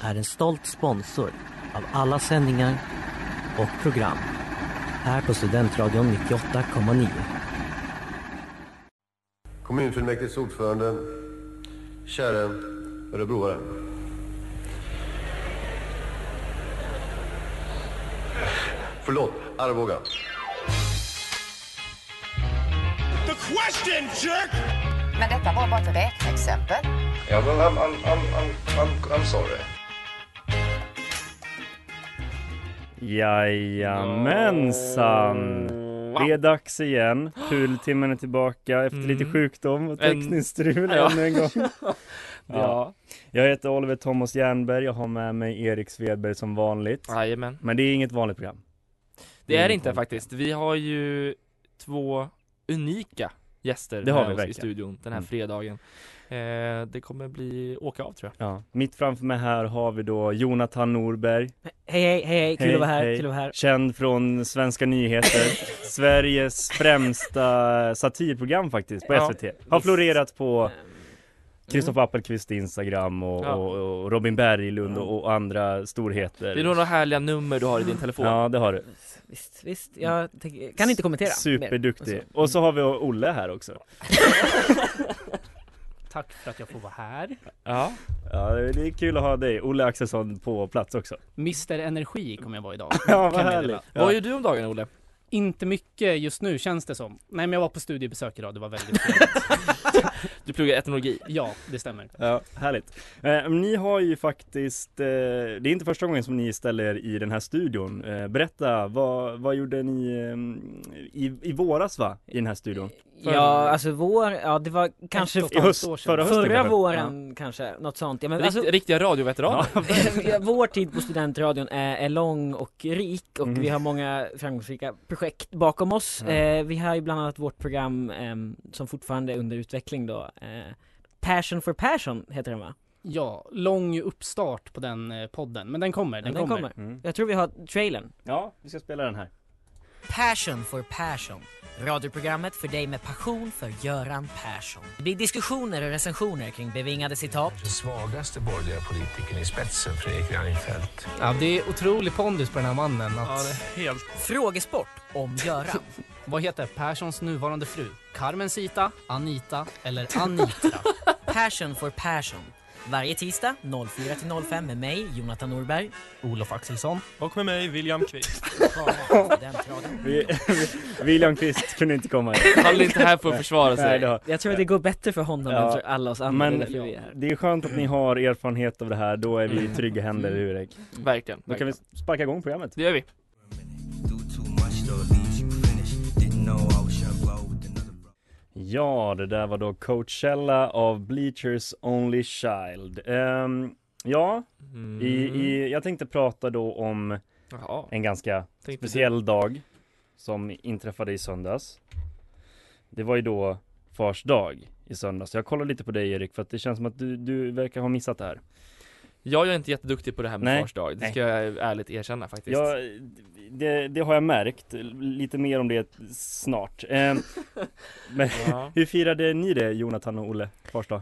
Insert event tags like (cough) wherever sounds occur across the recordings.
är en stolt sponsor av alla sändningar och program här på Studentradion 98,9. Kommunfullmäktiges ordförande, käre örebroare. Förlåt, Arboga. The question, jerk! Men detta var bara ett räkneexempel. Ja, men I'm, I'm, I'm, I'm, I'm, I'm sorry. Jajamensan! Det är dags igen. Pultimmen är tillbaka efter lite Mm. sjukdom och tekniskt strul (laughs) Ja. ännu en gång. (laughs) Ja, Jag heter Oliver Thomas Jernberg, jag har med mig Erik Svedberg som vanligt. jajamän. Men det är inget vanligt program. Det är inget det inte faktiskt. Vi har ju två unika gäster Det har vi oss i verkligen. studion den här Mm. fredagen. Eh, det kommer bli åka av tror jag. Ja. Mitt framför mig här har vi då Jonathan Norberg, Hej hej hej, hej. kul att vara här, hej. kul att vara här. känd från Svenska nyheter, (laughs) Sveriges främsta satirprogram faktiskt på Ja, SVT. Har visst. florerat på Mm. Kristoffer Appelqvist Instagram och, Ja. och, och Robin Berglund och, och andra storheter. Det är nog några härliga nummer du har i din telefon. Ja, det har du. Visst, visst, jag kan inte kommentera Superduktig. mer. Och så har vi Olle här också. (laughs) (laughs) Tack för att jag får vara här. Ja. Ja, det är kul att ha dig. Olle Axelsson på plats också. Mr Energi kommer jag vara idag. (laughs) Ja, vad härligt. meddela. Vad Ja. gör du om dagen Olle? Inte mycket just nu känns det som. Nej men jag var på studiebesök idag, det var väldigt (laughs) trevligt. Du pluggar etnologi. Ja, det stämmer. Ja, härligt. Eh, ni har ju faktiskt, eh, det är inte första gången som ni ställer er i den här studion. Eh, berätta, vad, vad gjorde ni eh, i, i våras va, i den här studion? Ja, alltså vår, ja det var kanske halvt höst, år sedan. förra hösten förra kanske? våren kanske, något sånt. Ja men Rikt, alltså, Riktiga radioveteraner. (laughs) Ja. vår tid på studentradion är, är lång och rik och Mm. vi har många framgångsrika projekt bakom oss. Ja. Eh, vi har ju bland annat vårt program ehm, som fortfarande är under utveckling då. Eh, Passion for Passion heter den va? Ja, lång uppstart på den eh, podden, men den kommer, den, Den kommer. kommer. Mm. Jag tror vi har trailern. Ja, vi ska spela den här. Passion for Passion. Radioprogrammet för dig med passion för Göran Persson. Det blir diskussioner och recensioner kring bevingade citat, Den svagaste borgerliga politikern i spetsen, Fredrik Reinfeldt. Ja, det är otrolig pondus på den här mannen. Att, Ja, det är helt... frågesport om Göran. (laughs) Vad heter Perssons nuvarande fru? Carmen Sita, Anita eller Anitra? (laughs) Passion for Passion. Varje tisdag 04 till 05 med mig, Jonathan Norberg. Olof Axelsson. Och med mig William Kvist. Vi, (laughs) William Kvist kunde inte komma. Han är inte här för att försvara Nej, sig. det har. Jag tror att det går bättre för honom Ja. än för alla oss andra, Men det är därför vi är här. det är skönt att ni har erfarenhet av det här, då är vi i trygga händer, Erik? Verkligen. Då kan vi verkligen. sparka igång programmet. Det gör vi. Ja, det där var då Coachella av Bleachers Only Child. Ehm, ja, Mm. i, i, jag tänkte prata då om Jaha. en ganska Tänkte speciell dag som inträffade i söndags. Det var ju då Fars dag i söndags. Jag kollar lite på dig Erik för att det känns som att du, du verkar ha missat det här. Jag är inte jätteduktig på det här med Nej. Fars dag. Det Nej. ska jag ärligt erkänna faktiskt. Ja, det, det har jag märkt. Lite mer om det snart. Ehm, (laughs) men Ja. hur firade ni det Jonathan och Olle, Fars dag?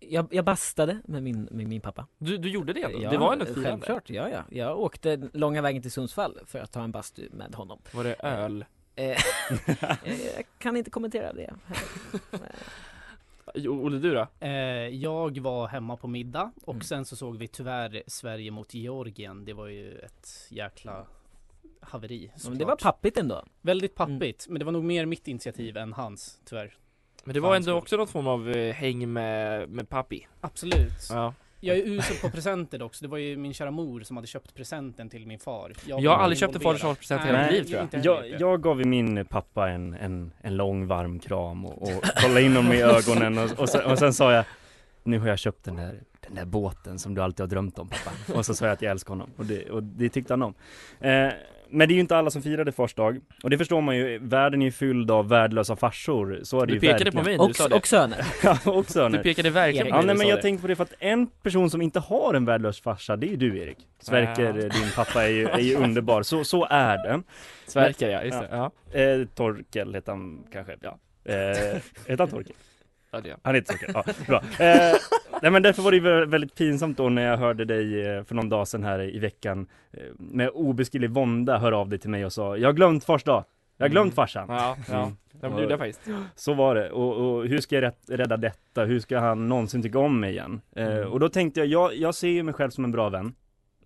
Jag, jag bastade med min, med min pappa. Du, du gjorde det ändå? Ja, det var ändå firande? Självklart, ja ja. Jag åkte långa vägen till Sundsvall för att ta en bastu med honom. Var det öl? Eh, (laughs) jag kan inte kommentera det. (laughs) Olle du då? Eh, jag var hemma på middag och Mm. sen så såg vi tyvärr Sverige mot Georgien. Det var ju ett jäkla haveri Men det såklart. var pappigt ändå. Väldigt pappigt, men det var nog mer mitt initiativ än hans, tyvärr. Men det var ändå så. också någon form av eh, häng med, med pappi. Absolut. Ja. Jag är usel på presenter dock, så det var ju min kära mor som hade köpt presenten till min far. Jag har var aldrig köpt en fadersdagspresent i hela mitt liv, tror jag. Jag, jag gav ju min pappa en, en, en lång varm kram och, och kollade in honom i ögonen och, och, sen, och sen sa jag Nu har jag köpt den där, den där båten som du alltid har drömt om pappa (laughs) Och så sa jag att jag älskar honom och det, och det tyckte han om eh, Men det är ju inte alla som firade fars dag Och det förstår man ju, världen är ju fylld av värdelösa farsor Så är det Du ju pekade verkligen. på mig när du sa det. Och söner. (laughs) Ja, och söner Du pekade verkligen på Ja mig nej när men jag det. tänkte på det för att en person som inte har en värdelös farsa, det är ju du Erik Sverker, Ja. din pappa är ju, är ju (laughs) underbar, så, så är det Sverker ja, just det. Ja. Eh, Torkel heter han kanske, ja eh, Heter han Torkel? Ja, det. Han heter Torkel, ja bra eh, Nej men därför var det ju vä- väldigt pinsamt då när jag hörde dig eh, för någon dag sedan här i veckan eh, Med obeskrivlig vånda höra av dig till mig och sa Jag har glömt fars dag Jag har glömt Mm. farsan Ja, ja. Mm. Ja, men det faktiskt. Så var det, och, och hur ska jag rädda detta? Hur ska han någonsin tycka om mig igen? Eh, Mm. och då tänkte jag, jag, jag ser ju mig själv som en bra vän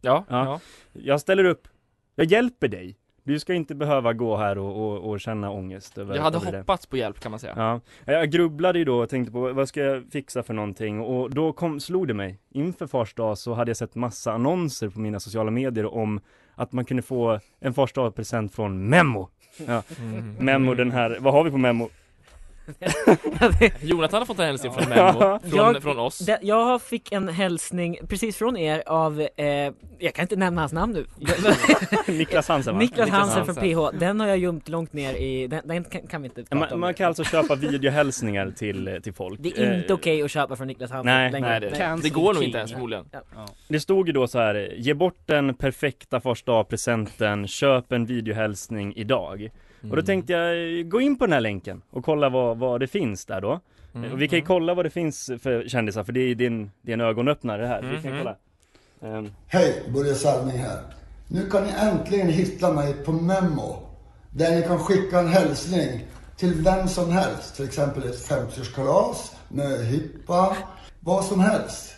Ja, Ja. ja. Jag ställer upp, jag hjälper dig Du ska inte behöva gå här och, och, och känna ångest över Jag hade över det. hoppats på hjälp kan man säga. Ja, jag grubblade ju då och tänkte på vad ska jag fixa för någonting och då kom, slog det mig Inför fars dag så hade jag sett massa annonser på mina sociala medier om att man kunde få en fars present från Memo ja. Mm. Memo den här, vad har vi på Memo? (laughs) Jonathan har fått en hälsning från Memo, från, jag, från oss. Jag fick en hälsning precis från er av, eh, jag kan inte nämna hans namn nu. (laughs) Niklas Hansen va? Niklas Hansen Hansen. från PH, den har jag gömt långt ner i, den, den kan, kan vi inte prata Man, om. man kan alltså köpa videohälsningar till, till folk Det är inte Eh, okej att köpa från Niklas Hansen nej, längre. Nej, det, det går nog inte ens förmodligen. Det stod ju då så här, ge bort den perfekta första presenten, köp en videohälsning idag. Och då tänkte jag gå in på den här länken och kolla vad, vad det finns där då. Mm. Och vi kan ju kolla vad det finns för kändisar, för det är din, det är en ögonöppnare här. Vi kan Mhm. kolla. Ehm, Hej, Börje Salming här. Nu kan ni äntligen hitta mig på Memo. Där ni kan skicka en hälsning till vem som helst. Till exempel ett 50-årskalas, möhippa, vad som helst.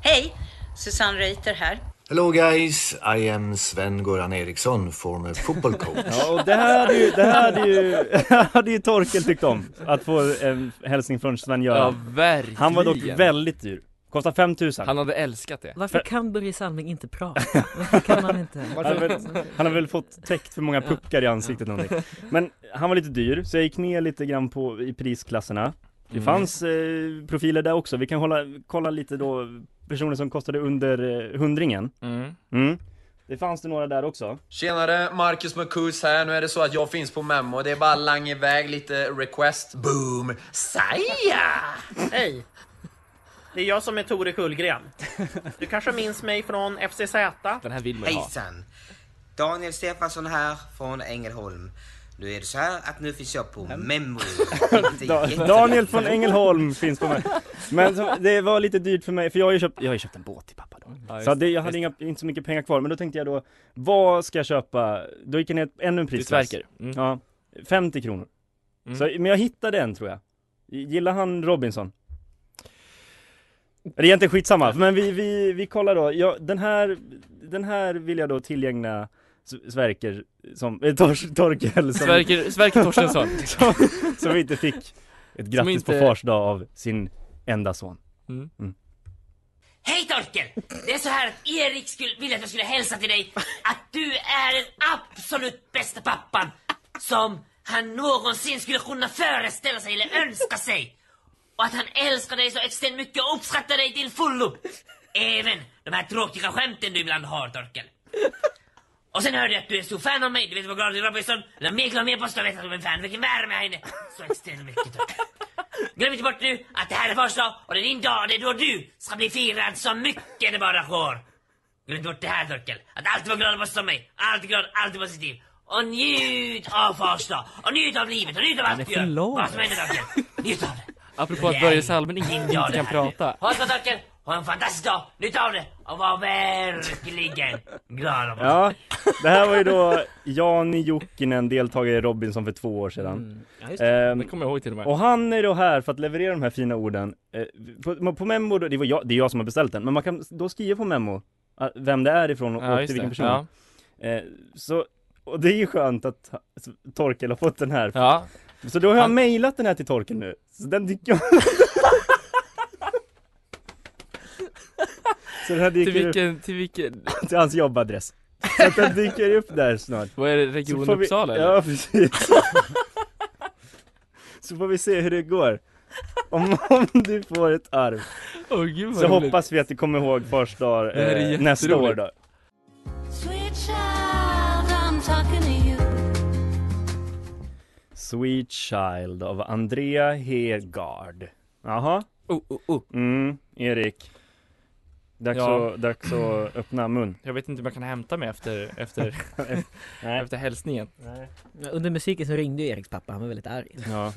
Hej! Susanne Reuter här. Hello guys, I am Sven-Goran Eriksson, former football coach. (laughs) ja, och det här hade ju, det här hade ju, (laughs) (laughs) hade ju Torkel tyckt om. Att få en hälsning från Ja, Sven-Göran. verkligen. Han var dock väldigt dyr. Kostar 5000. Han hade älskat det. Varför kan Börje Salming inte prata? Varför kan han inte? Han har, väl, han har väl fått täckt för många puckar i ansiktet någonting. Men han var lite dyr, så jag gick ner lite grann på, i prisklasserna. Det Mm. fanns eh, profiler där också, vi kan hålla, kolla lite då personer som kostade under eh, hundringen. Mm. Mm. Det fanns det några där också. Tjenare, Marcus Marcus här. Nu är det så att jag finns på Memo. Det är bara lang iväg lite request. Boom! Saja! Hej! Det är jag som är Tore Kullgren. Du kanske minns mig från FCZ? Den här vill man ju ha. Hejsan! Daniel Stefansson här från Ängelholm. Nu är det så här att nu finns jag på Memo. (laughs) Inte Da, jätte- Daniel från Ängelholm finns på mig. Men så, det var lite dyrt för mig, för jag har ju köpt, jag har ju köpt en båt till pappa då. Ja, just Så det, jag hade inga, inte så mycket pengar kvar, men då tänkte jag då, vad ska jag köpa? Då gick jag ner ännu en prisklass. Mm. Ja, 50 kronor. Mm. Så, men jag hittade en tror jag. Gillar han Robinson? Det är egentligen skitsamma, men vi, vi, vi kollar då. Ja, den här, den här vill jag då tillgängna Sverker som, eh, Tors, Torkel som, Sverker- Sverker Torstensson. (laughs) som, som inte fick ett grattis inte- på fars dag av sin enda son. Mm. Mm. Hej Torkel! Det är så här att Erik skulle, ville att jag skulle hälsa till dig att du är den absolut bästa pappan som han någonsin skulle kunna föreställa sig eller önska sig. Och att han älskar dig så extremt mycket och uppskattar dig till fullo. Även de här tråkiga skämten du ibland har Torkel. Och sen hörde jag att du är stor fan av mig, du vet vad glad i Robinson. Eller mer glad mer på att vet att du är en fan, vilken värme här inne. Så extremt mycket Torkel. Glöm inte bort nu att det här är första och det är din dag, det är då du ska bli firad så mycket det bara går. Glöm inte bort det här Torkel, att alltid vara glad och som mig. Alltid glad, alltid positiv. Och njut av fars dag, och njut av livet, och njut av allt du gör. Vad som händer Torkel, njut av det. Apropå att Börje Salming inte kan prata. Ha det så Torkel, ha en fantastisk dag, njut av det och var verkligen glad och (laughs) Ja, det här var ju då Jani Jokinen, deltagare i Robinson för två år sedan. Ja, just det. Ehm, Det kommer jag ihåg till och med. Och han är då här för att leverera de här fina orden. Eh, på, på Memo, då, det, var jag, det är jag som har beställt den, men man kan då skriva på Memo eh, vem det är ifrån och, Ja, och till vilken det. person. Eh, så Och det är ju skönt att Torkel har fått den här. Ja. Så då har jag Han- mejlat den här till Torkel nu. Så den dyker (laughs) Så den här dyker Till upp vilken, till vilken? (laughs) till hans jobbadress. Så att den dyker upp där snart. Vad är det, Region vi- Uppsala eller? Ja precis. (laughs) Så får vi se hur det går. Om, om du får ett arv. Åh, gud, så roligt. hoppas vi att du kommer ihåg fars dag eh, nästa år då. Sweet child, I'm talking to you. Sweet Child av Andrea Heergaard. Jaha. Oh, oh, oh. Mm, Erik. Dags, Ja. att, dags att öppna mun. Jag vet inte om jag kan hämta mig efter, efter, (laughs) Nej. efter hälsningen. Under musiken så ringde ju Eriks pappa, han var väldigt arg. Ja.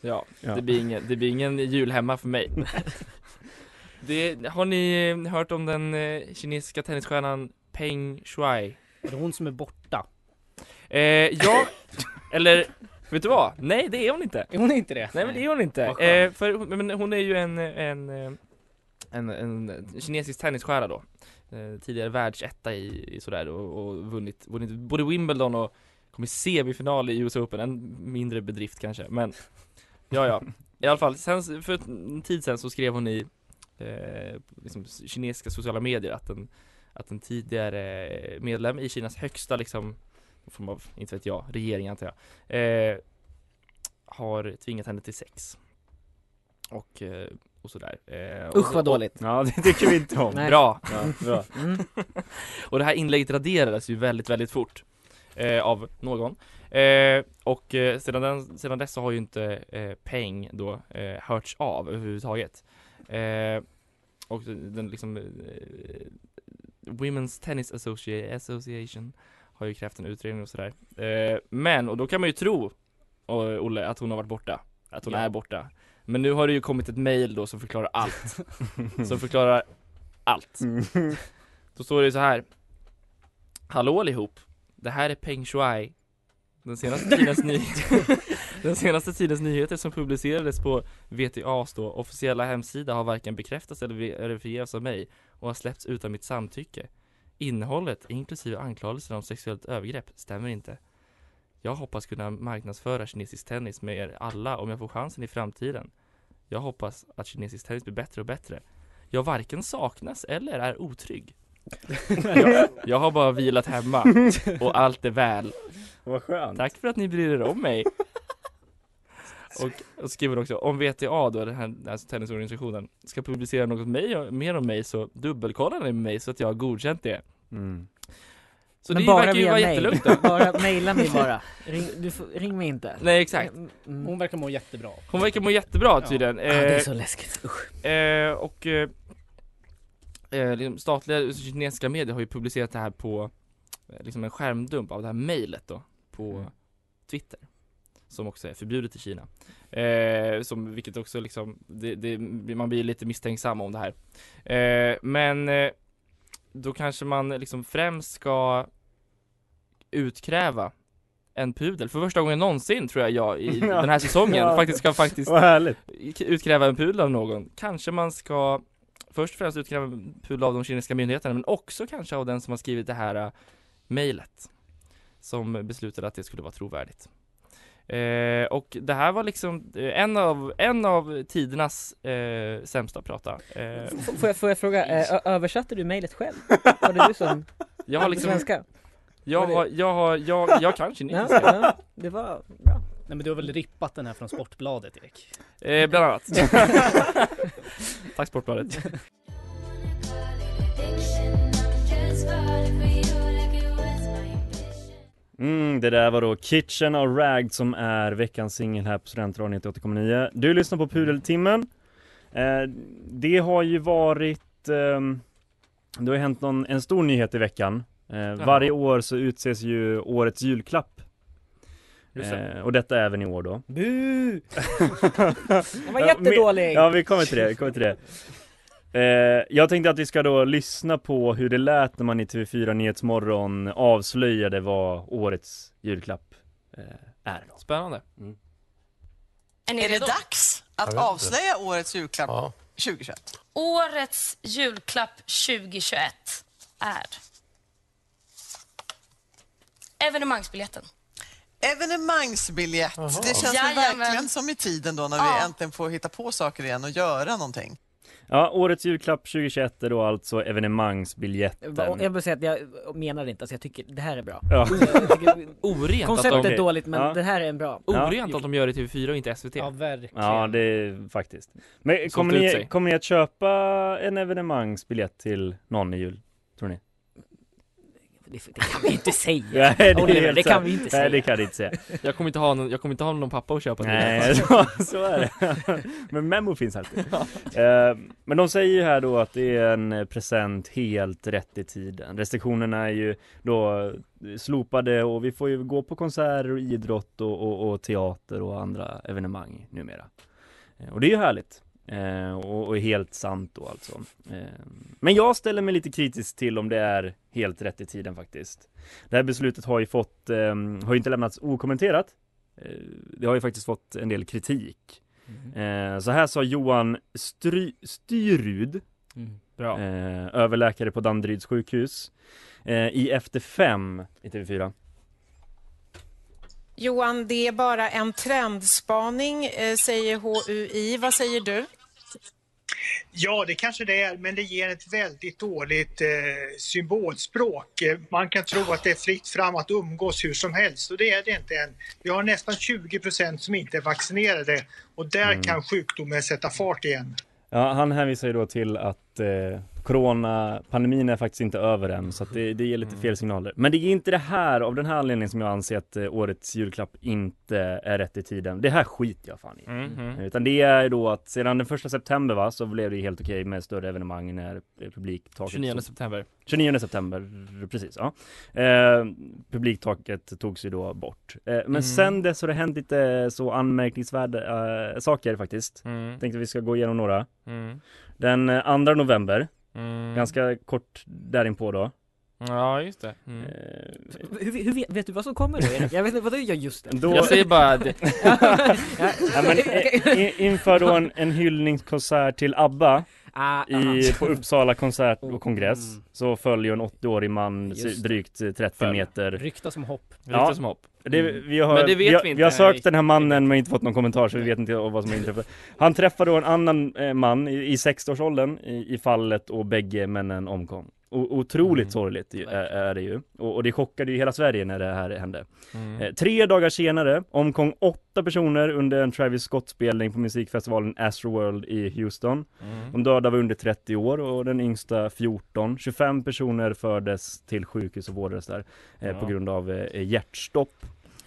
Ja, Ja. Det, blir ingen, det blir ingen jul hemma för mig. (laughs) Det, har ni hört om den eh, kinesiska tennisstjärnan Peng Shuai? Är det hon som är borta? Eh, ja, eller vet du vad? Nej det är hon inte. Är hon inte det? Nej men det är hon inte. Eh, för hon- men hon är ju en, en, eh, en, en kinesisk tennisstjärna då. Eh, tidigare världsetta i, i sådär och, och vunnit, vunnit både Wimbledon och kommit semifinal i US Open. En mindre bedrift kanske, men (laughs) ja ja. I alla fall, sen, för en tid sen så skrev hon i eh, liksom, kinesiska sociala medier att en, att en tidigare medlem i Kinas högsta liksom, form av, inte vet jag, regering antar jag, eh, har tvingat henne till sex. Och, eh, och sådär. Eh, och, Usch, vad dåligt. Ja det tycker vi inte om. Bra! Ja, bra. Mm. och det här inlägget raderades ju väldigt, väldigt fort eh, av någon. Eh, och eh, sedan, den, sedan dess så har ju inte eh, Peng då eh, hörts av överhuvudtaget. Eh, och den liksom eh, Women's Tennis Associa- Association har ju krävt en utredning och sådär. Eh, men, och då kan man ju tro, och, Olle, att hon har varit borta. Att hon Ja. är borta. Men nu har det ju kommit ett mail då som förklarar allt. (laughs) som förklarar allt. (laughs) Då står det ju så här. Hallå allihop. Det här är Peng Shuai. Den senaste tidens ny (laughs) Den senaste tidens nyheter som publicerades på VTAs då officiella hemsida har varken bekräftats eller verifierats av mig och har släppts utan mitt samtycke. Innehållet, inklusive anklagelser om sexuellt övergrepp, stämmer inte. Jag hoppas kunna marknadsföra kinesisk tennis med er alla om jag får chansen i framtiden. Jag hoppas att kinesisk tennis blir bättre och bättre. Jag varken saknas eller är otrygg. (laughs) jag, jag har bara vilat hemma (laughs) och allt är väl. Vad skönt. Tack för att ni bryr er om mig. Och, och skriver också, om VTA då, den här alltså tennisorganisationen, ska publicera något mig, mer om mig så dubbelkollar ni med mig så att jag har godkänt det. Mm. Så Men det bara verkar ju via vara mail. jättelugnt då. (laughs) Bara mejla mig bara. (laughs) Ring, du får, ring mig inte. Nej exakt. Mm. Hon verkar må jättebra. Hon verkar må jättebra tydligen. Ja, det är Eh, så läskigt. Usch. Eh, och eh, eh, liksom statliga kinesiska medier har ju publicerat det här på eh, liksom en skärmdump av det här mejlet då på Twitter som också är förbjudet i Kina. Eh, som, vilket också liksom, det, det, man blir lite misstänksam om det här. Eh, men eh, då kanske man liksom främst ska utkräva en pudel. För första gången någonsin tror jag jag i (laughs) Ja. den här säsongen Ja. faktiskt ska faktiskt utkräva en pudel av någon. Kanske man ska först och främst utkräva en pudel av de kinesiska myndigheterna men också kanske av den som har skrivit det här uh, mejlet. Som beslutade att det skulle vara trovärdigt. Eh, och det här var liksom eh, en av, en av tidernas eh, sämsta att prata. Eh, Får jag, får jag fråga, eh, översatte du mejlet själv? Var det du som... jag har liksom, Svenska? jag har, jag har, jag, jag kan Ja, kinesiska. ja, det var bra. Nej men du har väl rippat den här från Sportbladet Erik? Eh, bland annat. (laughs) Tack Sportbladet. Mm, det där var då Kitchen och Rag som är veckans singel här på Studentradion 98,9. Du lyssnar på Pudeltimmen. Eh, det har ju varit, ehm, det har hänt någon, en stor nyhet i veckan. Eh, varje år så utses ju årets julklapp. Eh, och detta även i år då. Bu! (laughs) Den var jättedålig! Ja, vi kommer till det, vi kommer till det. Eh, jag tänkte att vi ska då lyssna på hur det lät när man i TV4 Nyhetsmorgon avslöjade vad årets julklapp eh, är. Då. Spännande. Är det dags att avslöja årets julklapp 2021? Årets julklapp 2021 är Evenemangsbiljetten. Evenemangsbiljett. Det känns Jajamän. verkligen som i tiden då när Ja. vi äntligen får hitta på saker igen och göra någonting. Ja, årets julklapp 2021 är då alltså evenemangsbiljetten. Jag vill säga att jag menar det inte, alltså jag tycker det här är bra. Ja. Jag tycker- (laughs) Orent att Konceptet de- är dåligt men Ja. det här är en bra. Orent att de gör det i TV4 och inte SVT. Ja, verkligen. Ja, det är faktiskt. Men kommer ut ni, sig. kommer ni att köpa en evenemangsbiljett till någon i jul? Tror ni? Det, det kan vi inte säga. (laughs) Nej, det, Oliver, det kan vi inte säga. Nej, det kan ni inte säga. Jag kommer inte ha någon, jag kommer inte ha någon pappa att köpa till. Nej, (laughs) så, så är det. (laughs) Men Memo finns alltid. Eh, Men de säger ju här då att det är en present helt rätt i tiden. Restriktionerna är ju då slopade och vi får ju gå på konserter och idrott och, och, och teater och andra evenemang numera. Eh, Och det är ju härligt. Eh, och, och helt sant då alltså. Eh, men jag ställer mig lite kritisk till om det är helt rätt i tiden faktiskt. Det här beslutet har ju fått, eh, har ju inte lämnats okommenterat. Eh, det har ju faktiskt fått en del kritik. Eh, så här sa Johan Stry, Styrud, Mm. Eh, överläkare på Danderyds sjukhus, i Efter fem i TV4. Johan, det är bara en trendspaning, eh, säger HUI. Vad säger du? Ja, det kanske det är, men det ger ett väldigt dåligt eh, symbolspråk. Man kan tro att det är fritt fram att umgås hur som helst och det är det inte än. Vi har nästan 20 procent som inte är vaccinerade och där Mm. kan sjukdomen sätta fart igen. Ja, han hänvisar ju då till att eh, Coronapandemin är faktiskt inte över än så det, det ger lite fel signaler. Men det är inte det här av den här anledningen som jag anser att eh, årets julklapp inte är rätt i tiden. Det här skiter jag fan i. Mhm. Utan det är då att sedan den första september va, så blev det helt okej med större evenemang när eh, publiktaket 29 tog- september. 29 september, precis ja. Eh, publiktaket togs ju då bort. Eh, men Mm. sen dess har det hänt lite så anmärkningsvärda eh, saker faktiskt. Mm. Tänkte vi ska gå igenom några. Mm. Den eh, 2 november, Mm. ganska kort därinpå då. Ja, just det. Mm. Hur, hur vet, vet du vad som kommer nu Erik? Jag vet inte, vadå ja just det? Då- Jag säger bara det. (laughs) ja, men, eh, inför då en, en hyllningskonsert till ABBA Ah, i, på Uppsala konsert och kongress så följer en 80-årig man drygt eh, 30 Följ. meter Rykta som hopp. Ryktas som hopp. Det, Mm. vi, har, Men det vet vi, har, vi inte. vi har sökt Nej. den här mannen men inte fått någon kommentar så vi vet inte vad som har inträffat. Han träffade då en annan eh, man i, i 60-årsåldern i, i fallet och bägge männen omkom. Otroligt Mm. sorgligt är, är det ju. Och, och det chockade ju hela Sverige när det här hände. Mm. Eh, tre dagar senare omkom åtta personer under en Travis Scott-spelning på musikfestivalen Astroworld i Houston. Mm. De döda var under 30 år och den yngsta 14. 25 personer fördes till sjukhus och vårdades där eh, Ja. på grund av eh, hjärtstopp.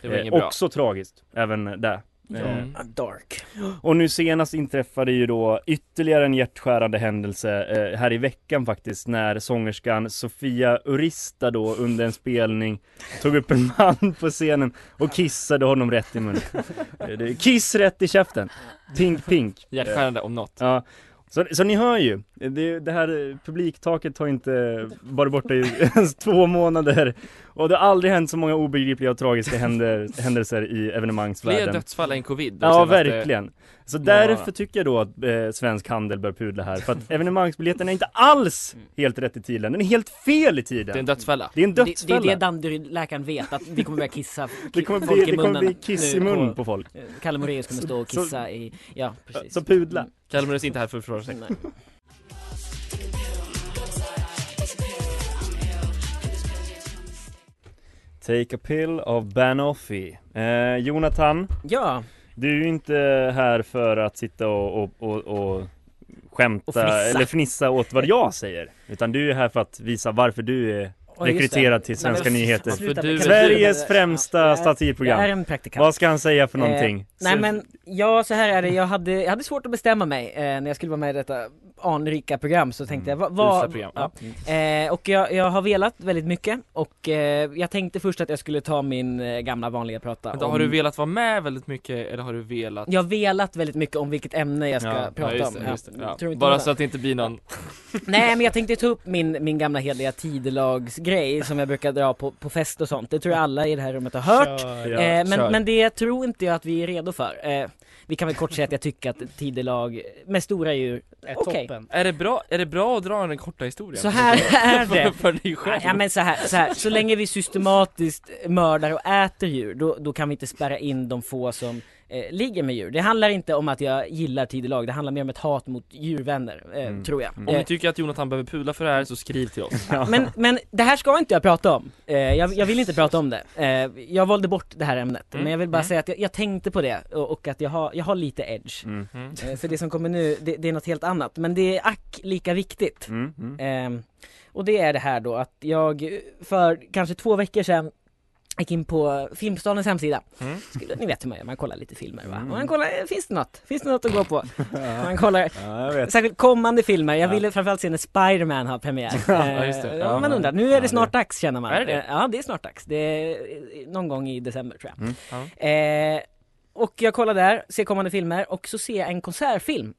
Det var Eh, också tragiskt, även där. Ja, Eh, dark. och nu senast inträffade ju då ytterligare en hjärtskärande händelse eh, här i veckan faktiskt när sångerskan Sofia Urista då under en spelning tog upp en man på scenen och kissade honom rätt i munnen. (laughs) Eh, Kiss rätt i käften! Pink pink! Hjärtskärande om något. Ja. Så, så ni hör ju, det, det här publiktaket har inte (laughs) varit borta i ens två månader och det har aldrig hänt så många obegripliga och tragiska händer, (laughs) händelser i evenemangsvärlden. Fler dödsfall än covid. Ja, verkligen. Så månaderna. därför tycker jag då att eh, Svensk Handel bör pudla här, för att (laughs) evenemangsbiljetten är inte alls helt rätt i tiden, den är helt fel i tiden. Det är en dödsfälla. Det är en Det, det dödsfälla. är det Danderyd-läkaren vet, att vi kommer börja kissa Det kommer bli- folk i det kommer munnen bli kiss i mun på folk. eh, Kalle Moraeus kommer stå och Så- kissa i, ja precis. Så pudla. Kalle Moraeus är inte här för att försvara sig. Nej. Take a pill av Banoffee. Eh, Jonathan, Ja, du är ju inte här för att sitta och, och, och, och skämta Och fnissa. eller fnissa åt vad jag säger. Utan du är här för att visa varför du är rekryterad till Nej, Svenska men nyheter. sluta För du- Sveriges främsta är- satirprogram. Jag är en praktikant. Vad ska han säga för någonting? Eh, nej men, ja så här är det, jag hade, jag hade svårt att bestämma mig eh, när jag skulle vara med i detta anrika program så tänkte jag, vad, program. ja. eh, Och jag, jag har velat väldigt mycket och eh, jag tänkte först att jag skulle ta min eh, gamla vanliga prata Vänta, om har du velat vara med väldigt mycket eller har du velat? Jag har velat väldigt mycket om vilket ämne jag ska Ja, prata ja, just det, om Bara så att det inte blir någon Nej men jag tänkte ta upp min, min gamla hederliga tidelagsgrej som jag brukar dra på, på fest och sånt Det tror jag alla i det här rummet har hört Kör. eh, Ja, men, kör. men det tror inte jag att vi är redo för eh, vi kan väl kort säga att jag tycker att tidelag med stora djur, Är okej. toppen. Är det bra, är det bra att dra den korta historien? Så här är (laughs) det. för, för dig själv? Ja men så här, så här, så länge vi systematiskt mördar och äter djur, då, då kan vi inte spärra in de få som eh, ligger med djur. Det handlar inte om att jag gillar tidelag, det handlar mer om ett hat mot djurvänner, eh, tror jag. Om Eh, ni tycker att Jonathan behöver pudla för det här så skriv till oss. (laughs) men, men det här ska inte jag prata om. Eh, jag, jag vill inte prata om det. Eh, jag valde bort det här ämnet. Mm, Men jag vill bara mm. säga att jag, jag tänkte på det och, och att jag har, jag har lite edge. Mm. Eh, för det som kommer nu, det, det är något helt annat. Men det är ack lika viktigt. Mm, mm. Eh, och det är det här då att jag för kanske två veckor sedan gick in på Filmstadens hemsida. Mm. Skulle, ni vet hur man gör, man kollar lite filmer va? Mm. Man kollar, finns det något? Finns det något att gå på? (laughs) Man kollar, Ja, särskilt kommande filmer. Jag Ja. ville framförallt se när Spiderman har premiär. (laughs) Ja, just det. Eh, Ja, man undrar, nu är det snart det- dags känner man. Är det? Eh, Ja, det är snart dags. Det är eh, någon gång i december tror jag. Mm. Eh, och jag kollar där, ser kommande filmer och så ser jag en konsertfilm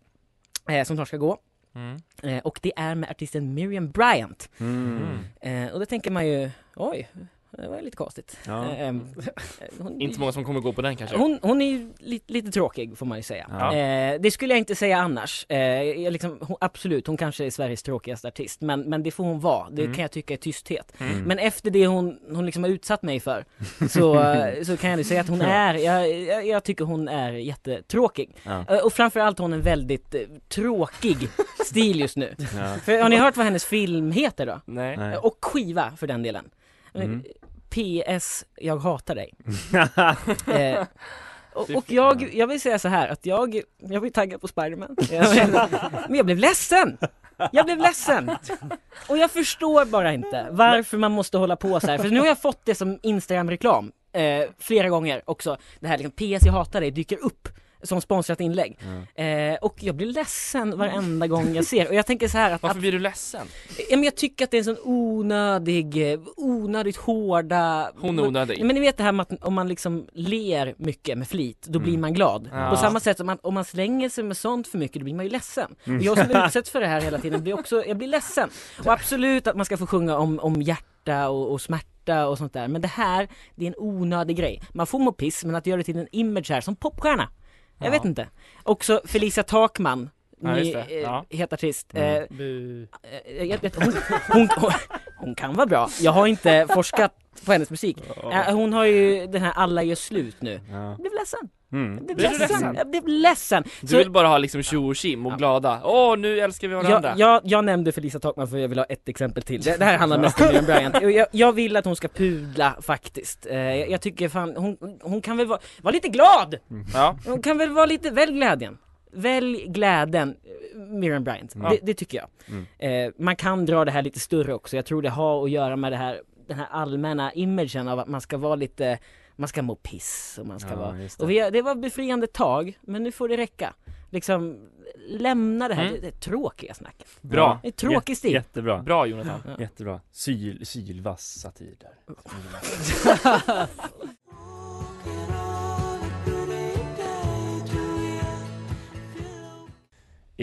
eh, som snart ska gå. Mm. Eh, och det är med artisten Miriam Bryant. Mm. Eh, och då tänker man ju, oj, det var lite konstigt. Ja. Eh, ehm, hon, Inte många som kommer gå på den kanske? hon, hon är ju lite, lite tråkig får man ju säga. Ja. Eh, det skulle jag inte säga annars. Eh, jag liksom, hon, absolut, hon kanske är Sveriges tråkigaste artist, men, men det får hon vara. Det Mm. kan jag tycka är tysthet. Mm. Men efter det hon, hon liksom har utsatt mig för, (laughs) så, eh, så kan jag nu säga att hon är, jag, jag, jag tycker hon är jättetråkig. Ja. Eh, och framförallt har hon en väldigt eh, tråkig stil just nu. Ja. För har ni hört vad hennes film heter då? Nej. Eh, Och skiva för den delen. Mm. PS, jag hatar dig. (laughs) eh, och, jag, jag vill säga så här att jag, jag vill tagga på Spiderman. (laughs) Men jag blev ledsen! Jag blev ledsen! Och jag förstår bara inte varför man måste hålla på så här. För nu har jag fått det som Instagram-reklam eh, flera gånger också. Det här liksom PS jag hatar dig dyker upp som sponsrat inlägg. Eh, och jag blir ledsen varenda gång jag ser. Och jag tänker så här att, Varför blir du ledsen? Ja, men jag tycker att det är en sån onödig, onödigt hårda Hon är onödig. Men ni vet det här med att om man liksom ler mycket med flit, då blir man glad. Ja. På samma sätt som att om man slänger sig med sånt för mycket, då blir man ju ledsen. Mm. Och jag som utsätts för det här hela tiden blir (laughs) också, jag blir ledsen. Och absolut att man ska få sjunga om, om hjärta och, och smärta och sånt där, men det här, det är en onödig grej. Man får må piss, men att göra det till en image här, som popstjärna. Jag Ja. vet inte. Också Felicia Takman, Ja, ny eh, Ja. het artist. Mm. Eh. Eh, jag vet, hon, hon, hon, hon kan vara bra. Jag har inte forskat på hennes musik. Eh, Hon har ju den här Alla gör slut nu. Ja. Jag blev ledsen. Mm. Jag blev ledsen. ledsen? Jag blev ledsen. Du Så- vill bara ha liksom tjo och tjim och glada. Åh, nu älskar vi varandra. jag, jag, jag nämnde Felicia Takman för jag vill ha ett exempel till. Det, det här handlar mest om Miriam Bryant. Jag, jag vill att hon ska pudla faktiskt. Eh, jag, jag tycker fan, hon, hon kan väl vara, vara lite glad! Ja. Hon kan väl vara lite, välj glädjen. Välj glädjen, Miriam Bryant. Ja. Det, det tycker jag. Mm. Eh, man kan dra det här lite större också. Jag tror det har att göra med det här, den här allmänna imagen av att man ska vara lite, man ska må piss och man ska Ja, vara... det. Och vi, det var befriande tag, men nu får det räcka. Liksom, lämna det här, Mm. det, det är tråkiga snacket. Bra. Det är tråkig stil. Jättebra. Bra Jonathan. Ja. Jättebra. Syl, sylvass satir där. (laughs) (laughs)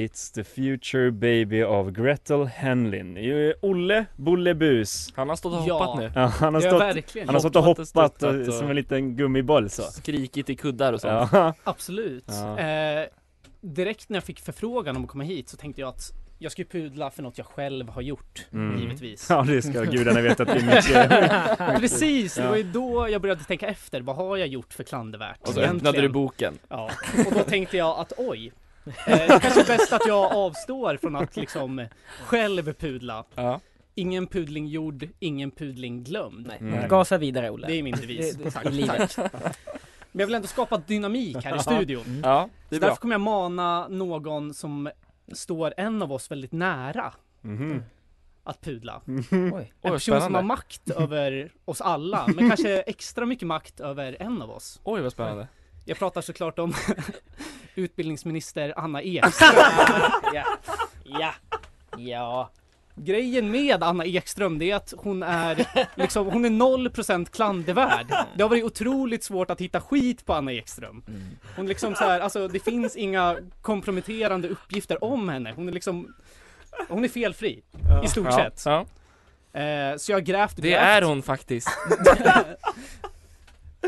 It's the future baby av Gretel Henlin. Ju- Olle Bullebus. Han har stått och Ja. hoppat nu. Ja, han har Ja, stått, verkligen. han har stått och Hoppat och hoppat stöttat och, och- som en liten gummiboll så. Skrikit i kuddar och sånt. Ja. (laughs) Absolut. Ja. Eh, direkt när jag fick förfrågan om att komma hit så tänkte jag att jag skulle pudla för något jag själv har gjort, Mm. givetvis. Ja det ska gudarna veta att det är mycket. (laughs) Precis, det Ja. var ju då jag började tänka efter. Vad har jag gjort för klandervärt? Och så öppnade du boken. Ja, och då tänkte jag att oj, eh, det kanske är bäst att jag avstår från att liksom själv pudla. Ja. Ingen pudling gjord, ingen pudling glömd. Nej, Mm. Gasa vidare Olle. Det är min devis. Det- det- Tack, i livet. tack. Men jag vill ändå skapa dynamik här i studion. Ja, det Så är bra. därför kommer jag mana någon som står en av oss väldigt nära Mhm. att pudla. Oj. En person som spännande. har makt över oss alla, men kanske extra mycket makt över en av oss. Oj vad spännande. Jag pratar såklart om utbildningsminister Anna (laughs) Ekström. ja. ja. Ja. Grejen med Anna Ekström det är att hon är liksom, hon är 0% klandervärd. Det har varit otroligt svårt att hitta skit på Anna Ekström. Hon liksom så här, alltså det finns inga komprometterande uppgifter om henne. Hon är liksom, hon är felfri i stort Ja, sett. ja. Eh, så jag har grävt och Det grävt. är hon faktiskt. (laughs)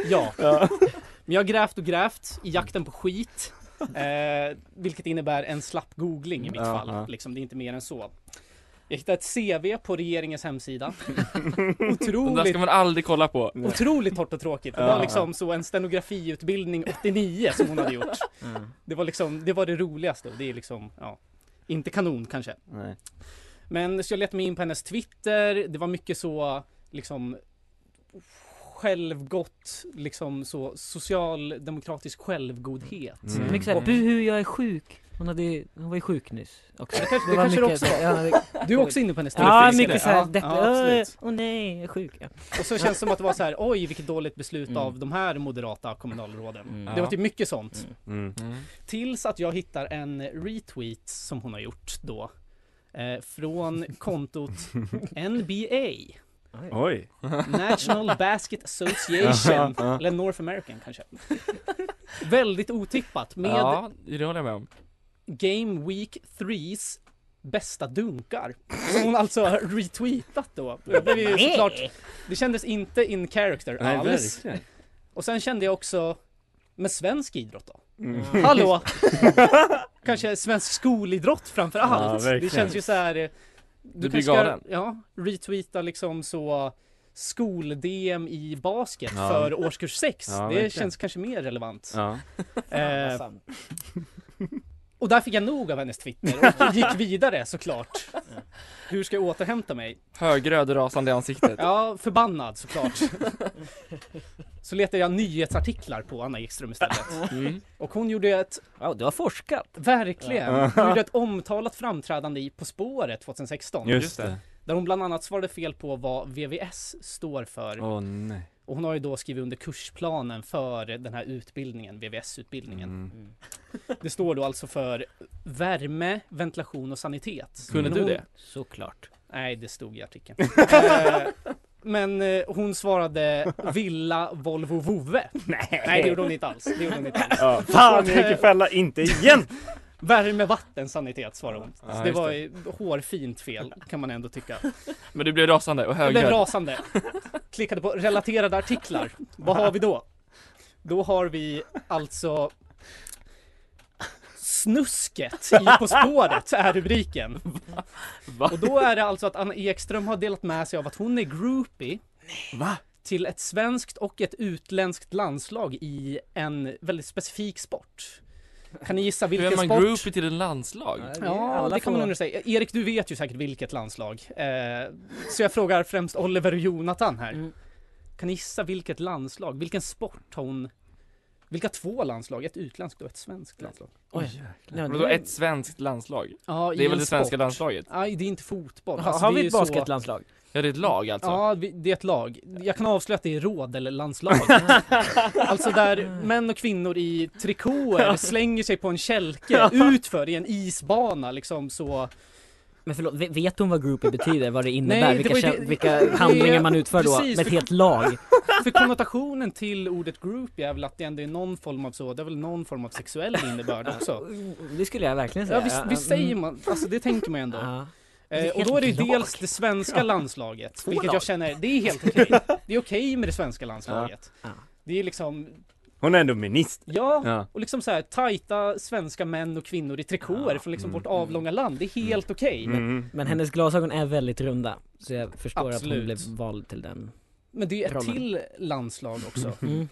Ja. Men jag har grävt och grävt i jakten på skit. (laughs) Eh, vilket innebär en slapp googling i mitt Ja, fall. ja. Liksom, det är inte mer än så. Jag hittade ett CV på regeringens hemsida. (laughs) Den Otroligt, ska man aldrig kolla på. otroligt torrt och tråkigt. Det var liksom så en stenografiutbildning 89 som hon hade gjort. (laughs) Mm. Det var liksom, det var det roligaste det är liksom, ja, inte kanon kanske. Nej. Men så jag letade mig in på hennes Twitter, det var mycket så liksom självgott, liksom så socialdemokratisk självgodhet. Mm. Mycket såhär, Och- buhu jag är sjuk. Hon, hade, hon var ju sjuk nyss också. Det kanske- det kanske du mycket också ja, Du är också inne på hennes Ja, Twitter. mycket såhär Ja, ja. Åh nej, jag är sjuk. Ja. Och så känns det som att det var så här, oj vilket dåligt beslut Mm. av de här moderata kommunalråden. Mm. Det Ja. var typ mycket sånt. Mm. Tills att jag hittar en retweet som hon har gjort då. Eh, från kontot (laughs) NBA. Oj. National (laughs) Basket Association. (laughs) Eller North American kanske. Väldigt otippat med Ja, det håller jag med om. Game Week 3s bästa dunkar. Som hon alltså har retweetat då. Jag blev ju såklart, det kändes inte in character Nej, alls. verkligen. Och sen kände jag också, med svensk idrott då? Mm. Hallå! (laughs) Kanske svensk skolidrott framför Ja, allt. det verkligen. känns ju så här. eh, Du Du blir kanske ska, ja, retweeta liksom så skol-DM i basket Ja. för årskurs 6. Ja, det verkligen. känns kanske mer relevant. Ja. Eh, (laughs) och där fick jag nog av hennes Twitter och (laughs) gick vidare såklart. Hur ska jag återhämta mig? Högröd och rasande i ansiktet. Ja, förbannad såklart. Så letade jag nyhetsartiklar på Anna Ekström istället. Mm. Och hon gjorde ett, Ja, du har forskat. verkligen, Ja. hon gjorde ett omtalat framträdande i På spåret 2016. Just det. Där hon bland annat svarade fel på vad VVS står för. Åh nej. Och hon har ju då skrivit under kursplanen för den här utbildningen, VVS-utbildningen. Mm. (laughs) Det står då alltså för värme, ventilation och sanitet. Kunde Men du hon- det? Såklart. Nej, det stod i artikeln. Eh, Men eh, hon svarade villa, Volvo, vove. Nej. Nej, det gjorde hon inte alls. Det gjorde hon inte alls. Ja, fan jag gick i fälla, inte igen! (laughs) Värme, vatten, sanitet svarade hon. Ja, Så det var det. hårfint fel, kan man ändå tycka. Men du blev rasande och Jag blev rasande. Klickade på relaterade artiklar. Vad har vi då? Då har vi alltså Snusket i På spåret är rubriken. Va? Och då är det alltså att Anna Ekström har delat med sig av att hon är groupie Va? till ett svenskt och ett utländskt landslag i en väldigt specifik sport. Kan ni gissa Hur vilken är man sport? groupie till en landslag? Ja, det kan man undra sig. Erik, du vet ju säkert vilket landslag. Eh, så jag frågar främst Oliver och Jonathan här. Mm. Kan ni gissa vilket landslag, vilken sport har hon vilka två landslag? Ett utländskt och ett svenskt landslag. Oj. Ja, Vadå ett svenskt landslag? Ja, i Det är väl det svenska sport. landslaget? Nej, det är inte fotboll. Alltså, har det är vi ju ett så- basketlandslag? Ja det är ett lag alltså? Ja, vi- det är ett lag. Jag kan avslöja att det är rådellandslag. (laughs) alltså där män och kvinnor i trikåer slänger sig på en kälke utför i en isbana liksom så. Men förlåt, ve- vet hon vad groupie betyder? Vad det innebär? Nej, det vilka, var ju kä- det- vilka handlingar man utför då precis, med ett helt lag? För konnotationen till ordet groupie är väl att det ändå är någon form av så, det är väl någon form av sexuell innebörd också. Det skulle jag verkligen säga. Ja visst, visst säger man, alltså det tänker man ju ändå. Ja. Eh, och då är det ju dels det svenska Ja. landslaget, Två vilket lag. jag känner, det är helt okej. Det är okej med det svenska landslaget. Ja. Det är liksom, Hon är ändå minister. ja, Ja. och liksom så här tajta svenska män och kvinnor i trikåer från liksom vårt avlånga land. Det är helt okej. Mm. Men hennes glasögon är väldigt runda. Så jag förstår att hon Absolut. blev vald till den. Men det är ett rollen. till landslag också. (laughs) Mm.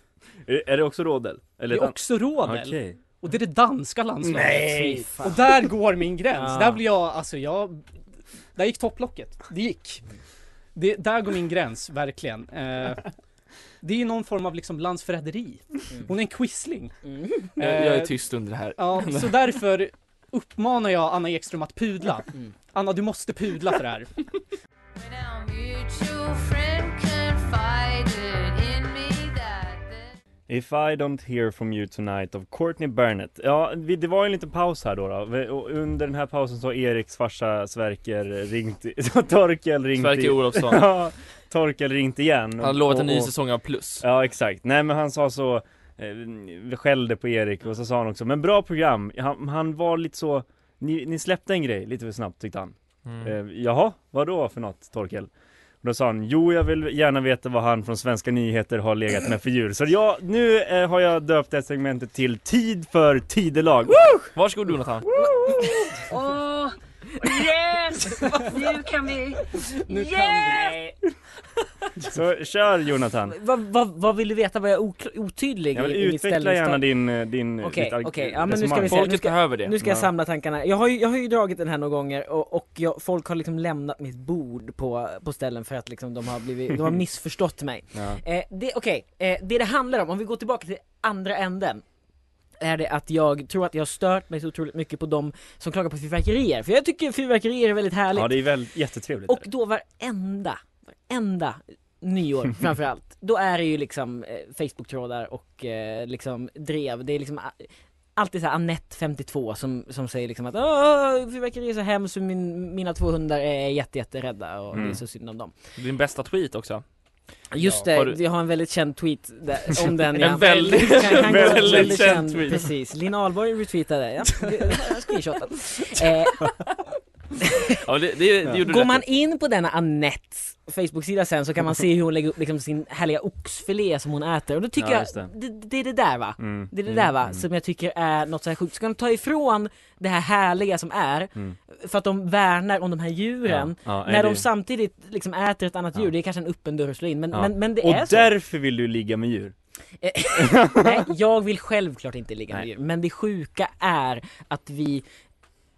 Är, det också rådel? Det Eller är också rådel. Okej. Och det är det danska landslaget. Nej, Och där går min gräns. Ja. Där blir jag, alltså jag... Där gick topplocket. Det gick. Det, där går min gräns, verkligen. Eh, det är ju någon form av liksom landsförräderi. Hon är en quisling. Mm. Jag, jag är Eh, tyst under det här. Ja, (laughs) så därför uppmanar jag Anna Ekström att pudla. Mm. Anna, du måste pudla för det här. If I don't hear from you tonight of Courtney Barnett. Ja, det var en liten paus här då, då. Och under den här pausen så har Eriks farsa Sverker ringt, (laughs) Torkel ringt Sverker Olofsson. (laughs) Ja, Torkel ringt igen. Han lovat en ny säsong av plus. Ja exakt, nej men han sa så eh, skällde på Erik och så sa han också, men bra program, han, han var lite så ni, ni släppte en grej lite för snabbt tyckte han Mm. eh, Jaha, vad då för något Torkel? Då sa han, jo jag vill gärna veta vad han från Svenska nyheter har legat med för djur. Så ja, nu eh, har jag döpt det segmentet till Tid för tidelag. Varsågod Jonathan. Åh, yes! Nu kan vi... Nu kan yes! (laughs) Så kör Jonathan. Vad, vad, vad vill du veta? Var jag otydlig Jag vill i, mitt utveckla gärna din, eh, din Okej, ditt arg- okej, ja men nu ska vi se, nu ska, nu ska jag Ja. samla tankarna. Jag har ju, jag har ju dragit den här några gånger och, och jag, folk har liksom lämnat mitt bord på, på ställen för att liksom de har blivit, de har (laughs) missförstått mig. Ja. Eh, det, okej, eh, det det handlar om, om vi går tillbaka till andra änden är det att jag tror att jag har stört mig så otroligt mycket på de som klagar på fyrverkerier. För jag tycker fyrverkerier är väldigt härligt. Ja det är väl jättetrevligt. Och då varenda, varenda nyår (laughs) framförallt, då är det ju liksom eh, Facebook-trådar och eh, liksom drev, det är liksom a- Alltid såhär Annette 52 som, som säger liksom att Åh, fyrverkeri är så hemskt min, mina två hundar är jätte, jätterädda och det är Mm. så synd om dem Din bästa tweet också. Just Har det, du- jag har en väldigt känd tweet där, om den (laughs) En väldigt- Kan- kan gå- väldigt känd tweet. Precis, Linn Ahlborg retweetade, ja, jag har screenshotat (laughs) eh, Ja, det, det, det Går man in på denna Annettes Facebook-sida sen så kan man se hur hon lägger upp liksom sin härliga oxfilé som hon äter och då tycker Ja, jag, det. det, är det där va? Mm, Det är det där va, mm. som jag tycker är något så här sjukt. Ska de ta ifrån det här härliga som är, Mm. för att de värnar om de här djuren, Ja, ja, är när de samtidigt liksom äter ett annat djur, det är kanske en öppen dörr att slå in, men, men, men det och är så. därför vill du ligga med djur. (laughs) Nej, jag vill självklart inte ligga med djur, men det sjuka är att vi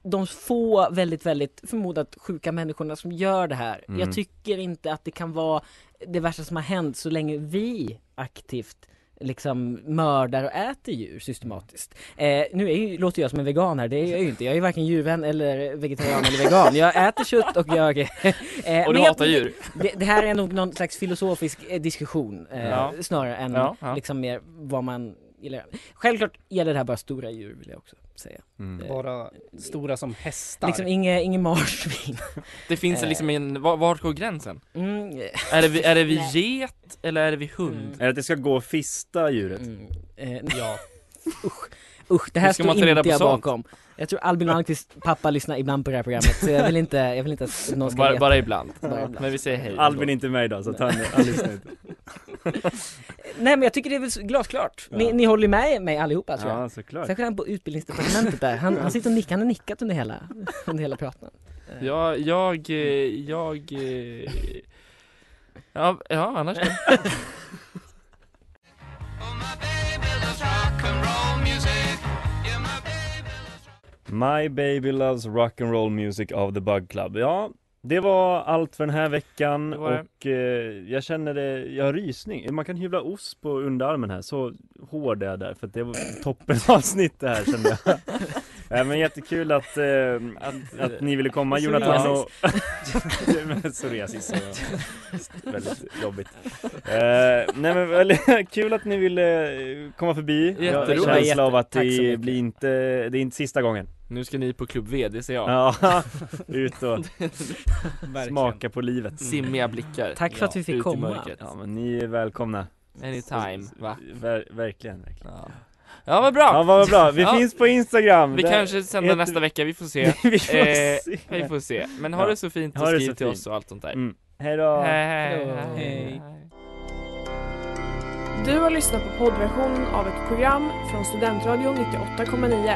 de få väldigt, väldigt förmodat sjuka människorna som gör det här. Mm. Jag tycker inte att det kan vara det värsta som har hänt så länge vi aktivt liksom mördar och äter djur systematiskt. Eh, nu är låter jag som en vegan här, det är jag ju inte. Jag är varken djurvän eller vegetarian eller vegan. Jag äter kött och jag... (laughs) Eh, Och du men jag- hatar djur. Det, det här är nog någon slags filosofisk eh, diskussion eh, Ja. snarare än Ja, ja. liksom mer vad man gillar. Självklart gäller det här bara stora djur vill jag också säga. Mm. Eh, Bara stora som hästar. Liksom inget inge marsvin. (laughs) Det finns Eh, liksom en, var, var går gränsen? Mm, Är det, vid- är det vid Nej. get eller är det vid hund? Är det att det ska gå och fista djuret? Eh, ja. (laughs) Usch, usch, det här ska står man inte på jag sånt? bakom. Jag tror Albin Malmqvists pappa lyssnar ibland på det här programmet, så jag vill inte, jag vill inte att någon ska Bara, veta. bara ibland. Bara ibland. Men vi säger hej. Albin är inte med idag så han, han lyssnar inte. (laughs) Nej men jag tycker det är väl klart. Ni, Ja. ni håller med mig allihopa tror jag. Ja, såklart. Särskilt han på utbildningsdepartementet där. Han, han sitter och nickar, han har nickat under hela, under hela praten. Ja, jag, eh, jag... eh, Ja, ja annars (laughs) My baby loves rock and roll music of the Bug Club. Ja, det var allt för den här veckan Det det. och eh, jag känner det, jag har rysning. Man kan hyvla ost på underarmen här, så hård är jag där för att det var (laughs) toppen avsnitt det här kände jag. (laughs) Ja, men jättekul att, eh, att, att ni ville komma Jonathan och... Psoriasis (laughs) väldigt jobbigt. Eh, nej men väldigt kul att ni ville eh, komma förbi. Jag har en Jätteroligt. känsla av att det blir inte, det är inte sista gången. Nu ska ni på Klubb V, det ser jag. Ja, (laughs) ut och smaka på livet. Simmiga blickar. Tack för att vi fick komma. Ja men ni är välkomna. Anytime, va? Ver, verkligen, verkligen. Ja. Ja vad bra! Ja vad bra, vi (laughs) Ja. finns på Instagram. Vi Där kanske sänder heter- nästa vecka, vi får se. (laughs) vi, får Eh, se. vi får se. Men ha Ja. det så fint och skriv till fint. oss och allt sånt där. Mm. Hej då. Hej, hej, Hej. hej. Du har lyssnat på poddversionen av ett program från Studentradion 98,9.